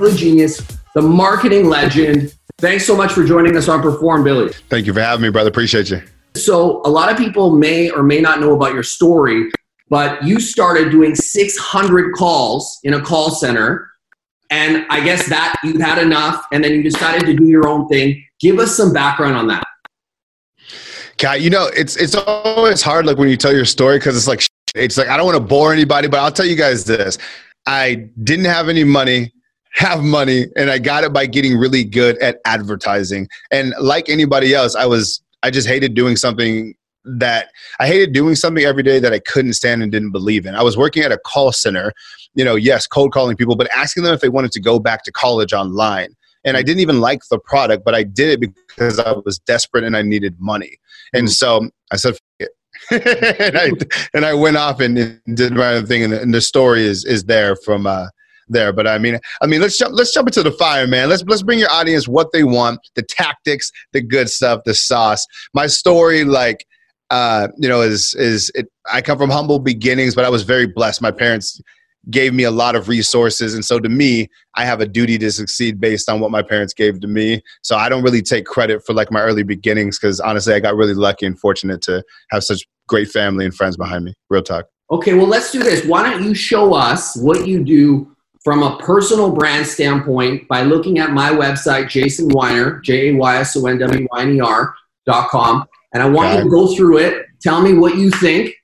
Billy Genius, the marketing legend. Thanks so much for joining us on Perform, Billy. Thank you for having me, brother. Appreciate you. So, a lot of people may or may not know about your story, but you started doing 600 calls in a call center. And I guess that you had enough, and then you decided to do your own thing. Give us some background on that. Kat, you know, it's it's always hard like when you tell your story because it's like it's like I don't want to bore anybody, but I'll tell you guys this: I didn't have any money, have money, and I got it by getting really good at advertising. And like anybody else, I was I just hated doing something that I hated doing something every day that I couldn't stand and didn't believe in. I was working at a call center, you know, yes, cold calling people, but asking them if they wanted to go back to college online. And I didn't even like the product, but I did it because I was desperate and I needed money. And mm. so I said, and I and I went off and did my own thing, and the, and the story is is there from uh, there. But I mean, I mean, let's jump let's jump into the fire, man. Let's let's bring your audience what they want, the tactics, the good stuff, the sauce. My story, like uh, you know, is is it, I come from humble beginnings, but I was very blessed. My parents gave me a lot of resources. And so to me, I have a duty to succeed based on what my parents gave to me. So I don't really take credit for like my early beginnings because honestly, I got really lucky and fortunate to have such great family and friends behind me. Real talk. Okay, well, let's do this. Why don't you show us what you do from a personal brand standpoint by looking at my website, Jason Wyner, J A Y S O N W Y N E R dot com. And I want you to go through it. Tell me what you think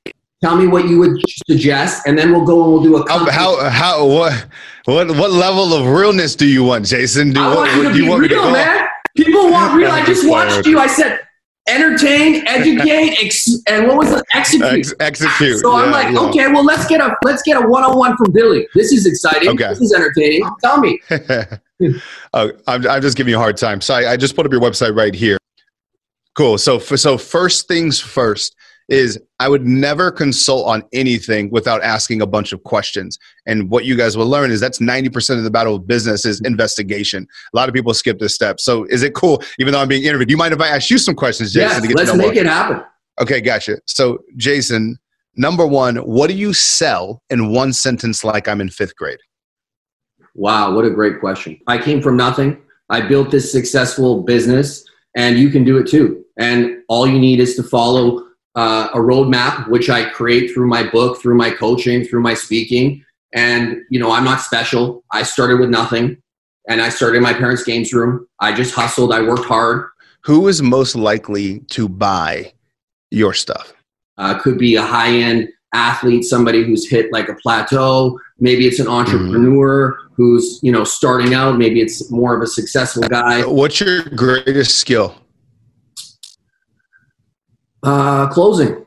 Tell me what you would suggest, and then we'll go and we'll do a. How, how, how what what what level of realness do you want, Jason? Do, I want what, you to be you real, man. People want real. I just watched you. I said entertain, educate, ex- and what was it? Execute. Ex- execute. So yeah, I'm like, yeah. okay, well, let's get a let's get a one on one from Billy. This is exciting. Okay. This is entertaining. Tell me. oh, I'm, I'm just giving you a hard time. So I, I just put up your website right here. Cool. So for, so first things first is I would never consult on anything without asking a bunch of questions. And what you guys will learn is that's 90% of the battle of business is investigation. A lot of people skip this step. So is it cool, even though I'm being interviewed? Do you mind if I ask you some questions, Jason? Yes, to get let's make more? it happen. Okay, gotcha. So Jason, number one, what do you sell in one sentence like I'm in fifth grade? Wow, what a great question. I came from nothing. I built this successful business and you can do it too. And all you need is to follow uh, a roadmap which I create through my book, through my coaching, through my speaking. And you know, I'm not special. I started with nothing, and I started in my parents' games room. I just hustled. I worked hard. Who is most likely to buy your stuff? Uh, could be a high-end athlete, somebody who's hit like a plateau. Maybe it's an entrepreneur mm-hmm. who's you know starting out. Maybe it's more of a successful guy. What's your greatest skill? Uh, closing.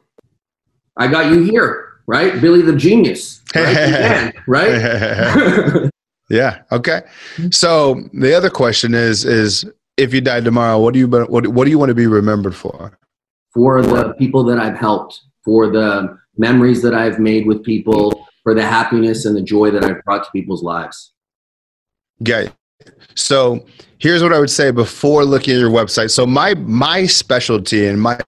I got you here, right? Billy the genius, right? right? yeah. Okay. So the other question is: is if you died tomorrow, what do you what what do you want to be remembered for? For the people that I've helped, for the memories that I've made with people, for the happiness and the joy that I've brought to people's lives. Okay. So here's what I would say before looking at your website. So my my specialty and my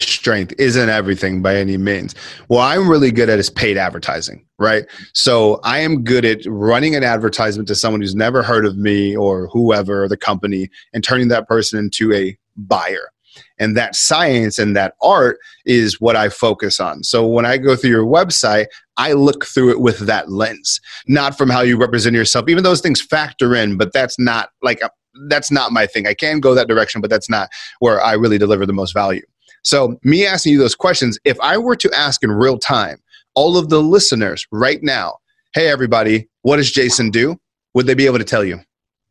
strength isn't everything by any means. What I'm really good at is paid advertising, right? So I am good at running an advertisement to someone who's never heard of me or whoever or the company and turning that person into a buyer. And that science and that art is what I focus on. So when I go through your website, I look through it with that lens, not from how you represent yourself. Even those things factor in, but that's not like a, that's not my thing. I can go that direction, but that's not where I really deliver the most value. So, me asking you those questions, if I were to ask in real time, all of the listeners right now, hey, everybody, what does Jason do? Would they be able to tell you?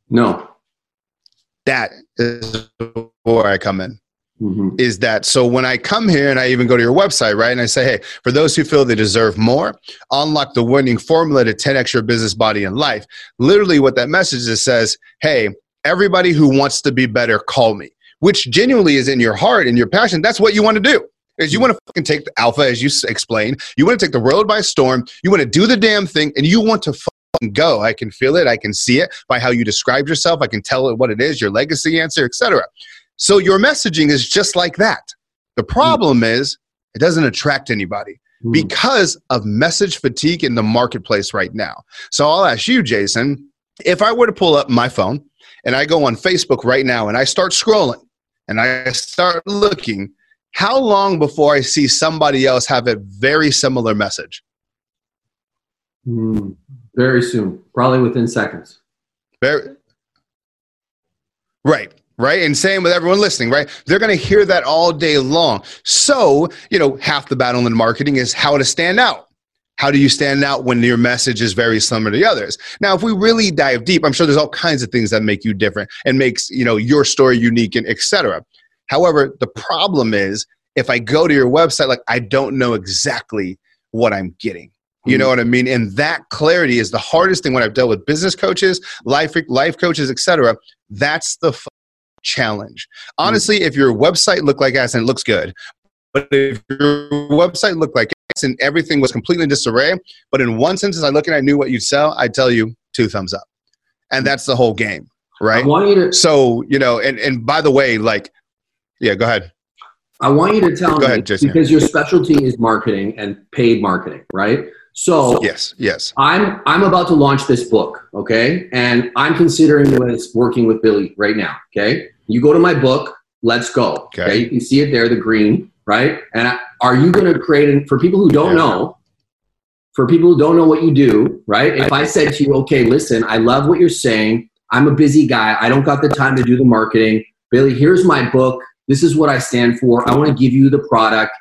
No. That is where I come in. Mm-hmm. Is that so? When I come here and I even go to your website, right, and I say, hey, for those who feel they deserve more, unlock the winning formula to 10x your business, body, and life. Literally, what that message is says, hey, everybody who wants to be better, call me which genuinely is in your heart and your passion, that's what you want to do. Is you want to fucking take the alpha, as you explained. You want to take the world by storm. You want to do the damn thing, and you want to fucking go. I can feel it. I can see it by how you describe yourself. I can tell it what it is, your legacy answer, etc. So your messaging is just like that. The problem mm. is it doesn't attract anybody mm. because of message fatigue in the marketplace right now. So I'll ask you, Jason, If I were to pull up my phone and I go on Facebook right now and I start scrolling and I start looking, how long before I see somebody else have a very similar message? Mm, very soon, probably within seconds. Very, right right? And same with everyone listening, right? They're going to hear that all day long. So, you know, half the battle in marketing is how to stand out. How do you stand out when your message is very similar to the others? Now, if we really dive deep, I'm sure there's all kinds of things that make you different and makes, you know, your story unique and etc. However, the problem is if I go to your website, like I don't know exactly what I'm getting. You know mm-hmm. what I mean? And that clarity is the hardest thing when I've dealt with business coaches, life life coaches, etc. That's the challenge. Honestly, if your website looked like ass and it looks good, but if your website looked like and everything was completely in disarray, but in one sentence I look and I knew what you'd sell, I'd tell you two thumbs up. And that's the whole game, right? I want you to, so, you know, and, and by the way, like, yeah, go ahead. I want you to tell go me ahead, Jason. because your specialty is marketing and paid marketing, right? So yes, yes. I'm I'm about to launch this book, okay? And I'm considering working with Billy right now, okay? You go to my book, let's go. Okay. okay? You can see it there, the green, right? And are you going to create, for people who don't yeah. know, for people who don't know what you do, right? If I said to you, okay, listen, I love what you're saying. I'm a busy guy. I don't got the time to do the marketing. Billy, here's my book. This is what I stand for. I want to give you the product.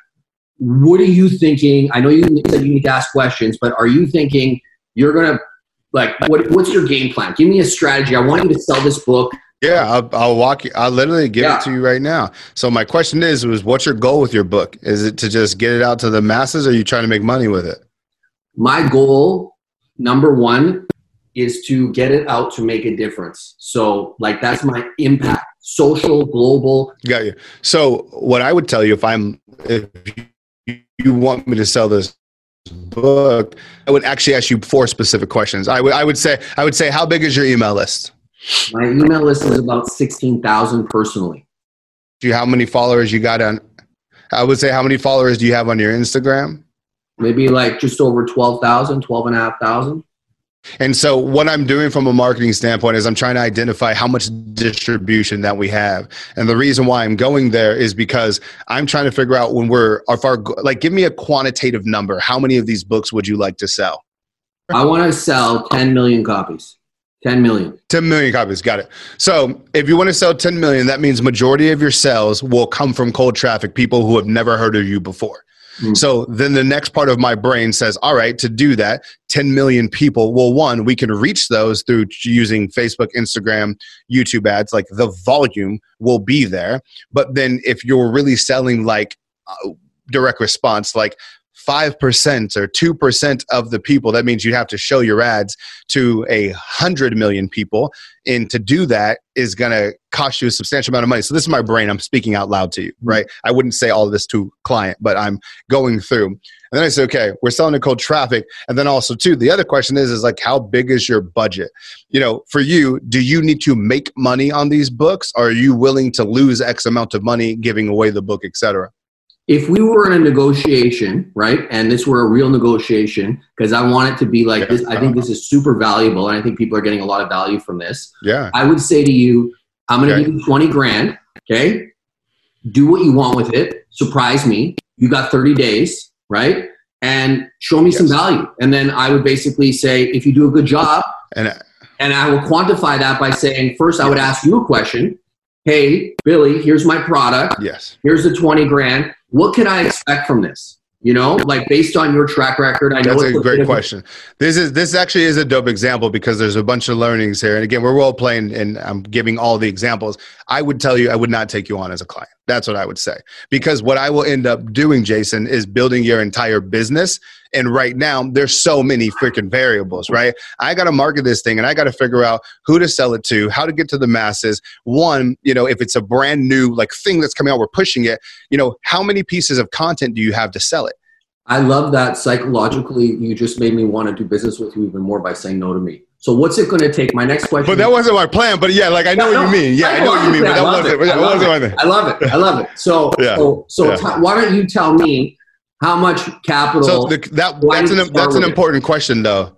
What are you thinking? I know you said you need to ask questions, but are you thinking you're going to, like, what, what's your game plan? Give me a strategy. I want you to sell this book yeah, I'll, I'll, walk you. I'll literally give yeah. it to you right now. So my question is: was what's your goal with your book? Is it to just get it out to the masses, or are you trying to make money with it? My goal, number one, is to get it out to make a difference. So, like, that's my impact, social, global. Got you. So, what I would tell you if I'm if you want me to sell this book, I would actually ask you four specific questions. I would I would say I would say how big is your email list? My email list is about 16,000 personally. Do you how many followers you got on I would say how many followers do you have on your Instagram? Maybe like just over 12,000, 12 and a half thousand. And so what I'm doing from a marketing standpoint is I'm trying to identify how much distribution that we have. And the reason why I'm going there is because I'm trying to figure out when we're if our like give me a quantitative number. How many of these books would you like to sell? I want to sell 10 million copies. 10 million. 10 million copies. Got it. So if you want to sell 10 million, that means majority of your sales will come from cold traffic, people who have never heard of you before. Mm. So then the next part of my brain says, all right, to do that, 10 million people. Well, one, we can reach those through using Facebook, Instagram, YouTube ads. Like the volume will be there. But then if you're really selling like uh, direct response, like 5% or 2% of the people, that means you have to show your ads to a hundred million people. And to do that is going to cost you a substantial amount of money. So this is my brain. I'm speaking out loud to you, mm-hmm. right? I wouldn't say all of this to client, but I'm going through. And then I say, okay, we're selling to cold traffic. And then also too, the other question is, is like, how big is your budget? You know, for you, do you need to make money on these books? Or are you willing to lose X amount of money giving away the book, etc.? If we were in a negotiation, right, and this were a real negotiation, because I want it to be like yeah. this, I think this is super valuable, and I think people are getting a lot of value from this. Yeah. I would say to you, I'm going to okay. give you 20 grand, okay? Do what you want with it. Surprise me. You got 30 days, right? And show me yes. some value. And then I would basically say, if you do a good job, and, and I will quantify that by saying, first, I would ask you a question. Hey, Billy, here's my product. Yes. Here's the 20 grand what can I expect from this? You know, like based on your track record, I know that's a great question. This is this actually is a dope example because there's a bunch of learnings here. And again, we're role playing, and I'm giving all the examples. I would tell you, I would not take you on as a client. That's what I would say. Because what I will end up doing, Jason, is building your entire business. And right now, there's so many freaking variables, right? I got to market this thing and I got to figure out who to sell it to, how to get to the masses. One, you know, if it's a brand new like thing that's coming out, we're pushing it, you know, how many pieces of content do you have to sell it? I love that psychologically you just made me want to do business with you even more by saying no to me. So what's it going to take? My next question. But that wasn't my plan. But yeah, like I know yeah, what you mean. Yeah, I, I know what you mean. But that wasn't. It. Wasn't my thing. I love it. I love it. So yeah. so, so yeah. T- why don't you tell me how much capital? So the, that that's an that's an important it? question though.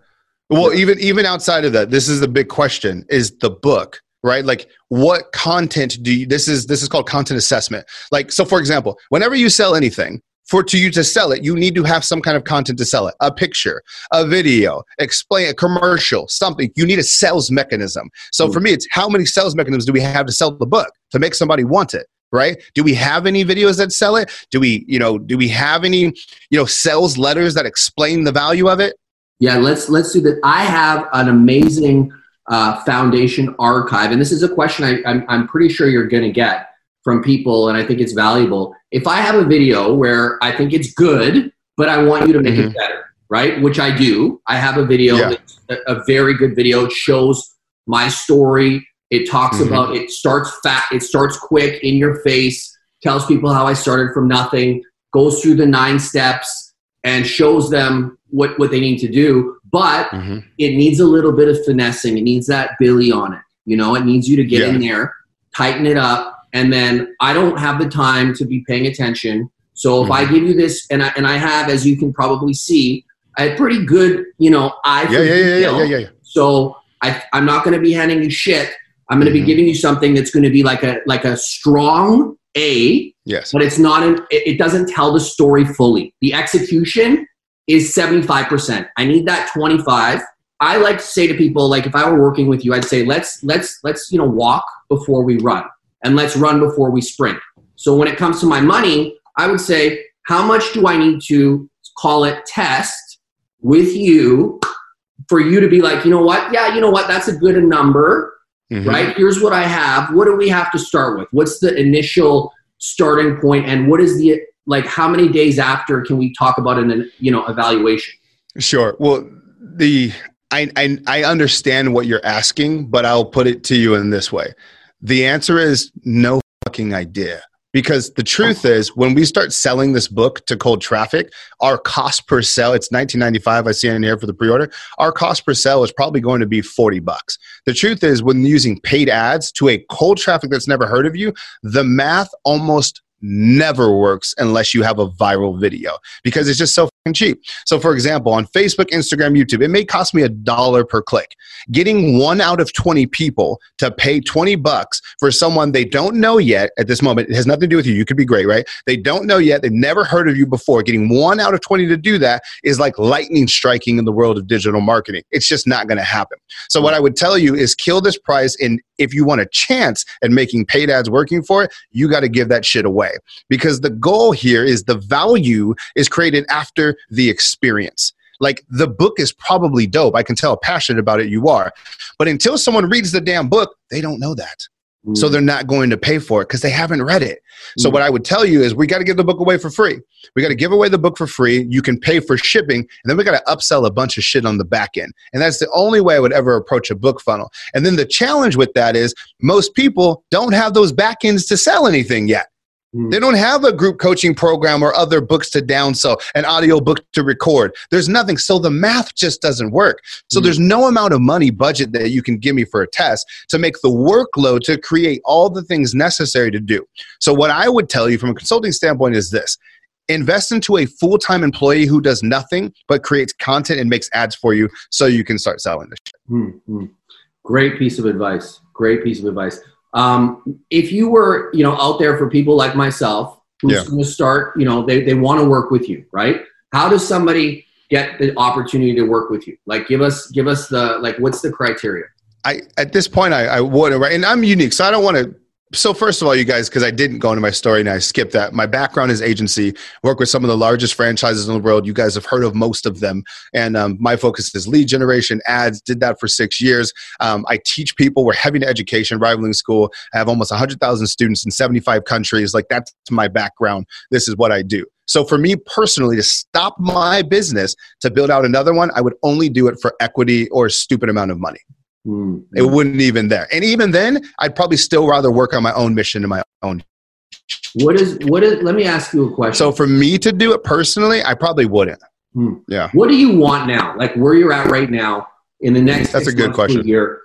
Well, even even outside of that, this is the big question: is the book right? Like, what content do you? This is this is called content assessment. Like, so for example, whenever you sell anything, for to you to sell it, you need to have some kind of content to sell it. A picture, a video, explain a commercial, something. You need a sales mechanism. So hmm. for me, it's how many sales mechanisms do we have to sell the book to make somebody want it? Right? Do we have any videos that sell it? Do we you know do we have any you know sales letters that explain the value of it? Yeah let's let's do that. I have an amazing uh, foundation archive and this is a question I, I'm, I'm pretty sure you're going to get from people and i think it's valuable. If i have a video where i think it's good but i want you to make mm-hmm. it better right? Which i do. I have a video yeah. a, a very good video. It shows my story it talks mm-hmm. about it starts fat, it starts quick in your face, tells people how I started from nothing, goes through the nine steps and shows them what, what they need to do. But mm-hmm. it needs a little bit of finessing. It needs that Billy on it. You know, it needs you to get yeah. in there, tighten it up, and then I don't have the time to be paying attention. So if mm-hmm. I give you this, and I, and I have, as you can probably see, had pretty good, you know, eye yeah, yeah, yeah, yeah, yeah, yeah. So I, I'm not going to be handing you shit I'm going to mm-hmm. be giving you something that's going to be like a like a strong A. Yes. But it's not an, it doesn't tell the story fully. The execution is 75%. I need that 25. I like to say to people like if I were working with you I'd say let's let's let's you know walk before we run and let's run before we sprint. So when it comes to my money, I would say how much do I need to call it test with you for you to be like, you know what? Yeah, you know what? That's a good number mm-hmm. right? Here's what I have. What do we have to start with? What's the initial starting point, and what is the like? How many days after can we talk about an you know evaluation? Sure. Well, the I, I I understand what you're asking, but I'll put it to you in this way. The answer is no fucking idea. Because the truth is, when we start selling this book to cold traffic, our cost per sale, it's 1995, I see it in here for the pre-order. Our cost per sale is probably going to be 40 bucks. The truth is, when using paid ads to a cold traffic that's never heard of you, the math almost never works unless you have a viral video because it's just so cheap. So, for example, on Facebook, Instagram, YouTube, it may cost me a dollar per click. Getting one out of 20 people to pay 20 bucks for someone they don't know yet at this moment, it has nothing to do with you. You could be great, right? They don't know yet. They've never heard of you before. Getting one out of 20 to do that is like lightning striking in the world of digital marketing. It's just not going to happen. So, what I would tell you is kill this price. And if you want a chance at making paid ads working for it, you got to give that shit away because the goal here is the value is created after the experience. Like the book is probably dope. I can tell how passionate about it you are. But until someone reads the damn book, they don't know that. Mm. So they're not going to pay for it because they haven't read it. Mm. So what I would tell you is we got to give the book away for free. We got to give away the book for free. You can pay for shipping, and then we got to upsell a bunch of shit on the back end. And that's the only way I would ever approach a book funnel. And then the challenge with that is most people don't have those back ends to sell anything yet. Hmm. They don't have a group coaching program or other books to downsell, an audio book to record. There's nothing. So the math just doesn't work. So mm. there's no amount of money budget that you can give me for a test to make the workload to create all the things necessary to do. So what I would tell you from a consulting standpoint is this. Invest into a full time employee who does nothing but creates content and makes ads for you so you can start selling this shit. Mm-hmm. Great piece of advice. Great piece of advice. Um, if you were, you know, out there for people like myself who's yeah. going to start, you know, they, they want to work with you, right? How does somebody get the opportunity to work with you? Like, give us, give us the, like, what's the criteria? I, at this point, I, I would, right? And I'm unique, so I don't want to so first of all you guys because i didn't go into my story and i skipped that my background is agency work with some of the largest franchises in the world. You guys have heard of most of them. And um, my focus is lead generation ads did that for six years. Um, i teach people we're heavy into education rivaling school. I have almost 100000 students in 75 countries. Like that's my background. This is what i do. So for me personally to stop my business to build out another one i would only do it for equity or a stupid amount of money Mm-hmm. It wouldn't even there. And even then, I'd probably still rather work on my own mission and my own. What is what is? Let me ask you a question. So for me to do it personally, I probably wouldn't. Hmm. Yeah. What do you want now? Like where you're at right now in the next? That's a good question. Year.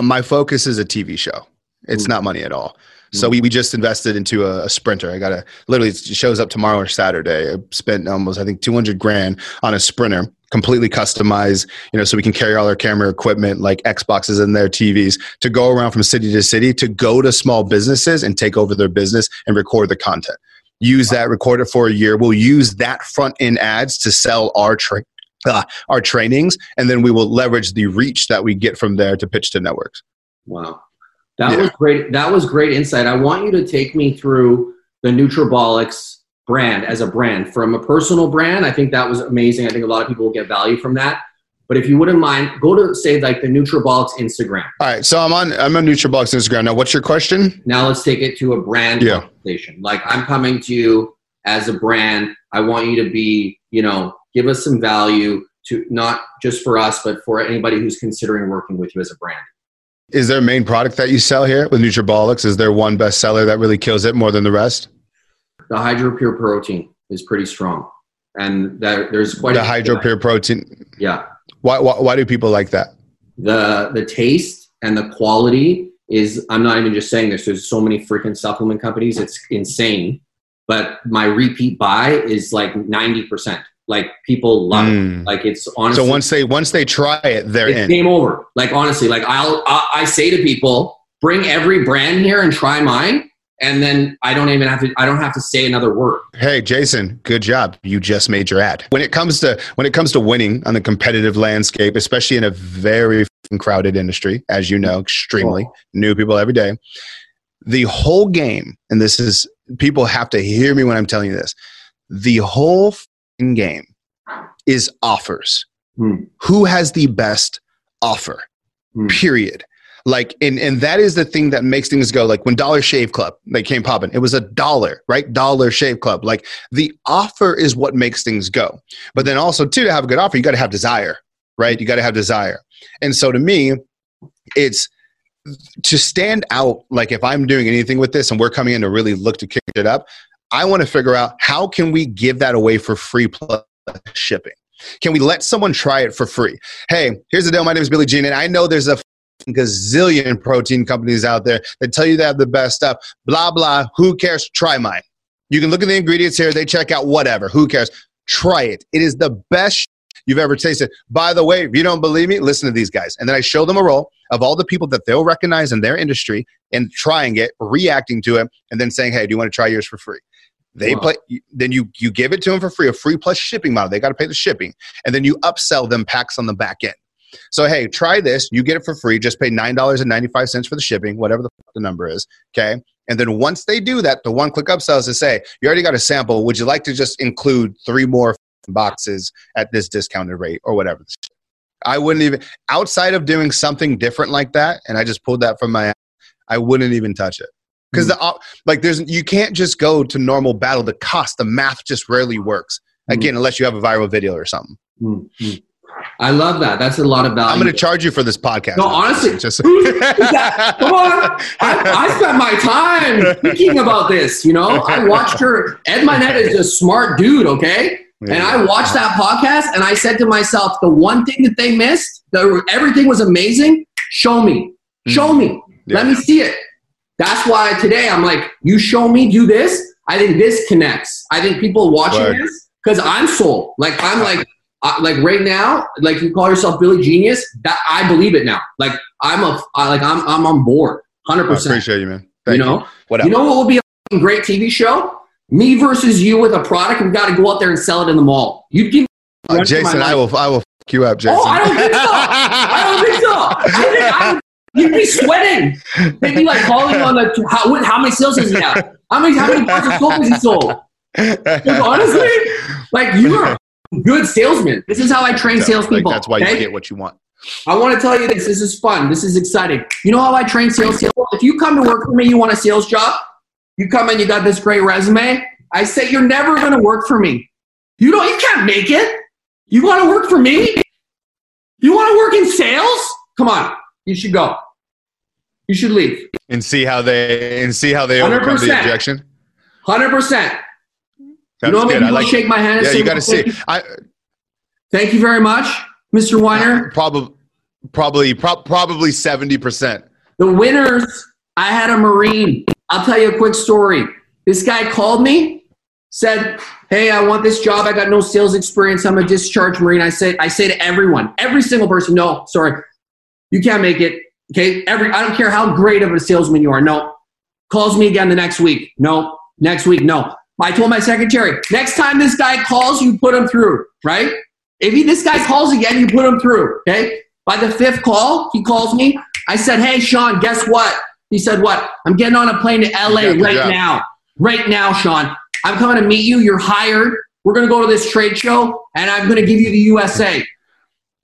My focus is a TV show. It's hmm. not money at all. So we, we just invested into a, a, sprinter. I got a literally shows up tomorrow or Saturday. I spent almost I think 200 grand on a sprinter completely customize, you know, so we can carry all our camera equipment like Xboxes and their TVs to go around from city to city to go to small businesses and take over their business and record the content. Use that, record it for a year. We'll use that front end ads to sell our tra- uh, our trainings, and then we will leverage the reach that we get from there to pitch to networks. Wow, that yeah. was great. That was great insight. I want you to take me through the Nutrabolics brand as a brand from a personal brand. I think that was amazing. I think a lot of people will get value from that. But if you wouldn't mind, go to say like the Nutrabolics Instagram. All right, so I'm on I'm on Nutrabolics Instagram now. What's your question? Now let's take it to a brand yeah. conversation. Like I'm coming to you as a brand. I want you to be, you know, give us some value to not just for us, but for anybody who's considering working with you as a brand. Is there a main product that you sell here with Nutrabolics? Is there one bestseller that really kills it more than the rest? The HydroPure protein is pretty strong, and that there's quite the HydroPure protein. Yeah. Why, why why do people like that? The the taste and the quality is. I'm not even just saying this. There's so many freaking supplement companies. It's insane. But my repeat buy is like ninety percent. Like people love mm. it. Like it's honestly. So once they once they try it, they're it's in. Game over. Like honestly, like I'll I, I say to people, bring every brand here and try mine and then I don't even have to I don't have to say another word. Hey Jason, good job. You just made your ad. When it comes to when it comes to winning on the competitive landscape, especially in a very crowded industry, as you know, extremely oh. new people every day. The whole game, and this is people have to hear me when I'm telling you this. The whole game is offers. Hmm. Who has the best offer? Hmm. Period. Like, and, and that is the thing that makes things go like when Dollar Shave Club, they came popping, it was a dollar, right? Dollar Shave Club. Like the offer is what makes things go. But then also, too, to have a good offer, you got to have desire, right? You got to have desire. And so to me, it's to stand out. Like if I'm doing anything with this and we're coming in to really look to kick it up, I want to figure out how can we give that away for free plus shipping. Can we let someone try it for free? Hey, here's the deal. My name is Billy Gene, and I know there's a gazillion protein companies out there that tell you they have the best stuff. Blah, blah. Who cares? Try mine. You can look at the ingredients here. They check out whatever. Who cares? Try it. It is the best you've ever tasted. By the way, if you don't believe me, listen to these guys. And then I show them a roll of all the people that they'll recognize in their industry and trying it, reacting to it, and then saying, hey, do you want to try yours for free? They wow. play, then you you give it to them for free, a free plus shipping model. They got to pay the shipping, and then you upsell them packs on the back end. So, hey, try this. You get it for free. Just pay $9.95 for the shipping, whatever the, the number is. Okay. And then once they do that, the one click upsells to say, you already got a sample. Would you like to just include three more boxes at this discounted rate or whatever? I wouldn't even, outside of doing something different like that, and I just pulled that from my, I wouldn't even touch it. Because mm-hmm. the like, there's you can't just go to normal battle. The cost, the math just rarely works. Again, mm-hmm. unless you have a viral video or something. Mm-hmm. I love that. That's a lot of value. I'm going to charge you for this podcast. No, honestly, just come on. I, I, spent my time thinking about this. You know, I watched her. Ed Mylett is a smart dude. Okay. Yeah. And I watched that podcast and I said to myself, the one thing that they missed, the, everything was amazing. Show me. Show mm. me. Yeah. Let me see it. That's why today I'm like, you show me, do this. I think this connects. I think people watching Word. this, because I'm sold. Like, I'm like, uh, like right now, like you call yourself Billy Genius, that I believe it now. Like I'm a I, like I'm I'm on board, hundred percent. Appreciate you, man. Thank you know you. what? You know what will be a great TV show? Me versus you with a product. We've got to go out there and sell it in the mall. You'd give. Uh, Jason, I will. I will fuck you up, Jason. Oh, I don't think so. I don't think so. I think I, you'd be sweating. They'd be like calling you on the how, how many sales does he have? How many how many parts of soap has he sold? honestly, like you are good salesman. This is how I train salespeople. Like that's why okay? you get what you want. I want to tell you this. This is fun. This is exciting. You know how I train salespeople? If you come to work for me, you want a sales job, you come in, you got this great resume. I say you're never going to work for me. You don't. You can't make it. You want to work for me? You want to work in sales? Come on. You should go. You should leave. And see how they and see how they 100%. overcome the objection. Hundred percent. You know what I like shake my hand. yeah, you got to see. I, Thank you very much, Mr. Wyner. Uh, probably, probably, pro- probably seventy percent. The winners. I had a Marine. I'll tell you a quick story. This guy called me, said, "Hey, I want this job. I got no sales experience. I'm a discharged Marine." I say, I say to everyone, every single person, "No, sorry, you can't make it." Okay, every I don't care how great of a salesman you are. No, calls me again the next week. No, next week. No. I told my secretary, next time this guy calls, you put him through. Right? If he, this guy calls again, you put him through. Okay. By the fifth call, he calls me. I said, "Hey, Sean, guess what?" He said, "What? I'm getting on a plane to LA Yeah, right yeah. now. Right now, Sean. I'm coming to meet you. You're hired. We're going to go to this trade show, and I'm going to give you the USA."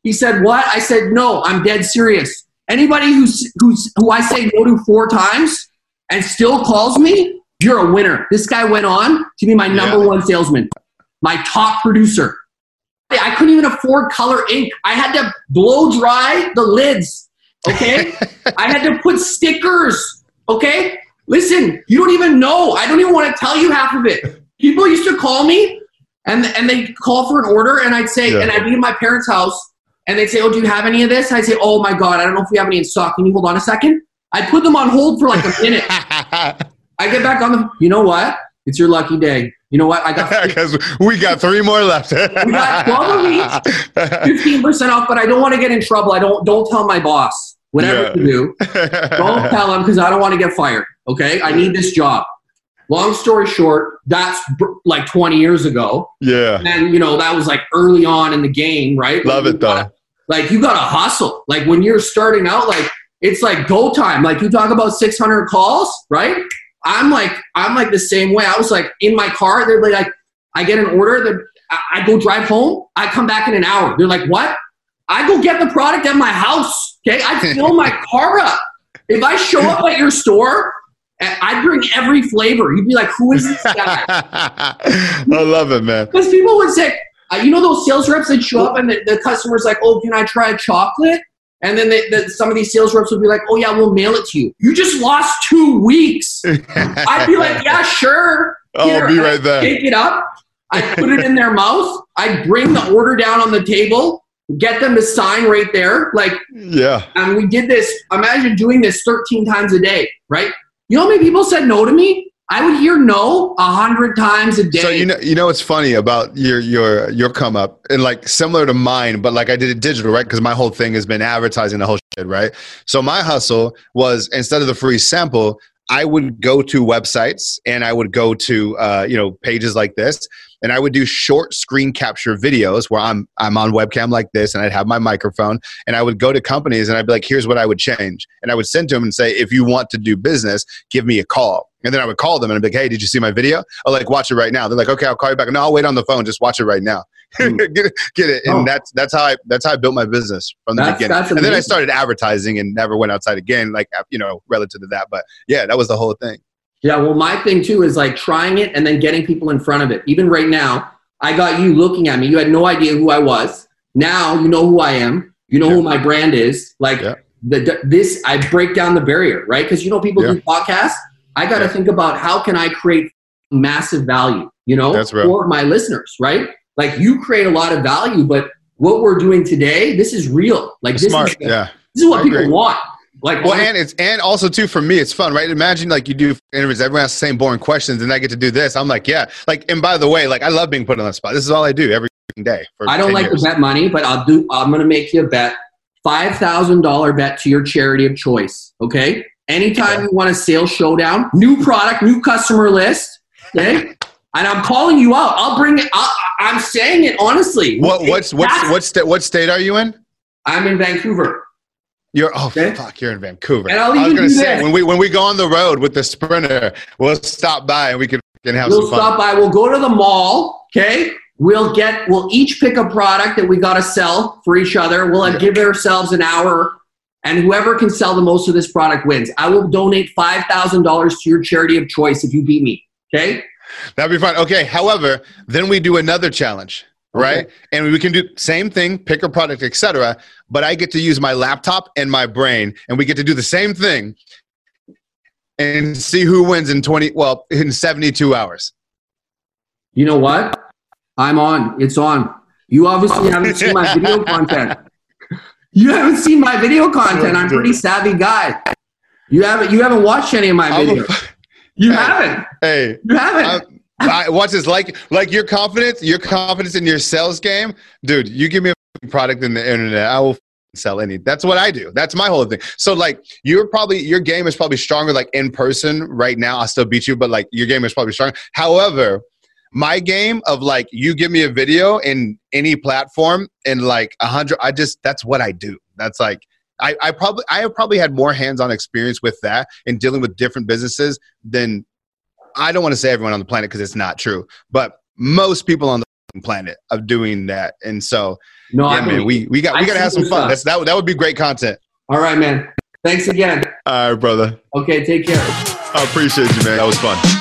He said, "What?" I said, "No, I'm dead serious. Anybody who's who's who I say no to four times and still calls me, you're a winner." This guy went on to be my number Yeah. one salesman, my top producer. I couldn't even afford color ink. I had to blow dry the lids. Okay, I had to put stickers. Okay, listen, you don't even know. I don't even want to tell you half of it. People used to call me, and and they call for an order, and I'd say, Yeah. and I'd be in my parents' house, and they'd say, "Oh, do you have any of this?" I'd say, "Oh my god, I don't know if we have any in stock. Can you hold on a second? I'd put them on hold for like a minute. I get back on the. You know what? It's your lucky day. You know what? I got Because we got three more left. We got 12 of fifteen percent off, but I don't want to get in trouble. I don't. Don't tell my boss. Whatever Yeah. you do, don't tell him because I don't want to get fired. Okay, I need this job. Long story short, that's br- like 20 years ago, yeah. and you know that was like early on in the game, right? Love Like, it you gotta- though. Like you got to hustle. Like when you're starting out, like it's like go time. Like you talk about 600 calls, right? I'm like I'm like the same way. I was like in my car. They're like, I get an order. I I go drive home. I come back in an hour. They're like, what? I go get the product at my house. Okay, I fill my car up. If I show up at your store, I I bring every flavor. You'd be like, who is this guy? I love it, man. Because people would say, uh, you know, those sales reps that show up and the, the customer's like, oh, can I try a chocolate? And then they, the, some of these sales reps would be like, oh, yeah, we'll mail it to you. You just lost two weeks. I'd be like, yeah, sure. Oh, I'll be Here, right there. Take it up. I put it in their mouth. I bring the order down on the table, get them to sign right there. Like, Yeah. and we did this. Imagine doing this 13 times a day, right? You know how many people said no to me? I would hear no a hundred times a day. So you know, you know what's funny about your your your come up and like similar to mine, but like I did it digital, right? Because my whole thing has been advertising the whole shit, right? So my hustle was instead of the free sample, I would go to websites and I would go to uh, you know pages like this, and I would do short screen capture videos where I'm I'm on webcam like this, and I'd have my microphone, and I would go to companies and I'd be like, here's what I would change, and I would send to them and say, if you want to do business, give me a call. And then I would call them and I'd be like, hey, did you see my video? Oh, like watch it right now. They're like, okay, I'll call you back. No, I'll wait on the phone. Just watch it right now. Mm. get it, get it. And Oh. that's that's how I that's how I built my business from the That's- beginning. that's and then I started advertising and never went outside again, like you know, relative to that. But yeah, that was the whole thing. Yeah, well, my thing too is like trying it and then getting people in front of it. Even right now, I got you looking at me. You had no idea who I was. Now you know who I am. You know who my brand is. Like Yeah. the this, I break down the barrier, right? Because you know people Yeah. do podcasts. I got to Yeah. think about how can I create massive value, you know, That's real. for my listeners, right? Like you create a lot of value, but what we're doing today, this is real. Like this Smart. is Yeah. this is what I people agree. want. Like Well, and it's and also too for me, it's fun, right? Imagine like you do interviews, everyone asks the same boring questions, and I get to do this. I'm like, yeah. Like, and by the way, like I love being put on the spot. This is all I do every day. For I don't like years. to bet money, but I'll do. I'm going to make you a bet, five thousand dollar bet to your charity of choice. Okay. Anytime Okay. you want a sales showdown, new product, new customer list. Okay. and I'm calling you out. I'll bring it. I'll, I'm saying it honestly. What what's what's That's- what state what state are you in? I'm in Vancouver. You're oh Okay. fuck, you're in Vancouver. And I'll I was even gonna say this. when we when we go on the road with the sprinter, we'll stop by and we can, can have We'll some fun. stop by. We'll go to the mall. Okay. We'll get. We'll each pick a product that we got to sell for each other. We'll Yeah. give ourselves an hour, and whoever can sell the most of this product wins. I will donate five thousand dollars to your charity of choice if you beat me. Okay. That'd be fun. Okay. However, then we do another challenge, right? And we can do same thing, pick a product, etc. But I get to use my laptop and my brain, and we get to do the same thing and see who wins in twenty. Well, in seventy-two hours. You know what? I'm on. It's on. You obviously haven't seen my video content. You haven't seen my video content. I'm a pretty savvy guy. You haven't. You haven't watched any of my I'm videos. You Hey. haven't. hey, You haven't. I'm, I, watch this. Like, like your confidence, your confidence in your sales game, dude. You give me a product in the internet, I will sell any. That's what I do. That's my whole thing. So like, you're probably your game is probably stronger like in person right now. I still beat you, but like your game is probably stronger. However, my game of like you give me a video in any platform and like a hundred, I just that's what I do. That's like I, I probably I have probably had more hands-on experience with that in dealing with different businesses than I don't want to say everyone on the planet because it's not true, but most people on the planet of doing that. And so, no, yeah, I man, we we got we got to have some fun. That's that that would be great content. All right, man. Thanks again. All right, brother. Okay, take care. I appreciate you, man. That was fun.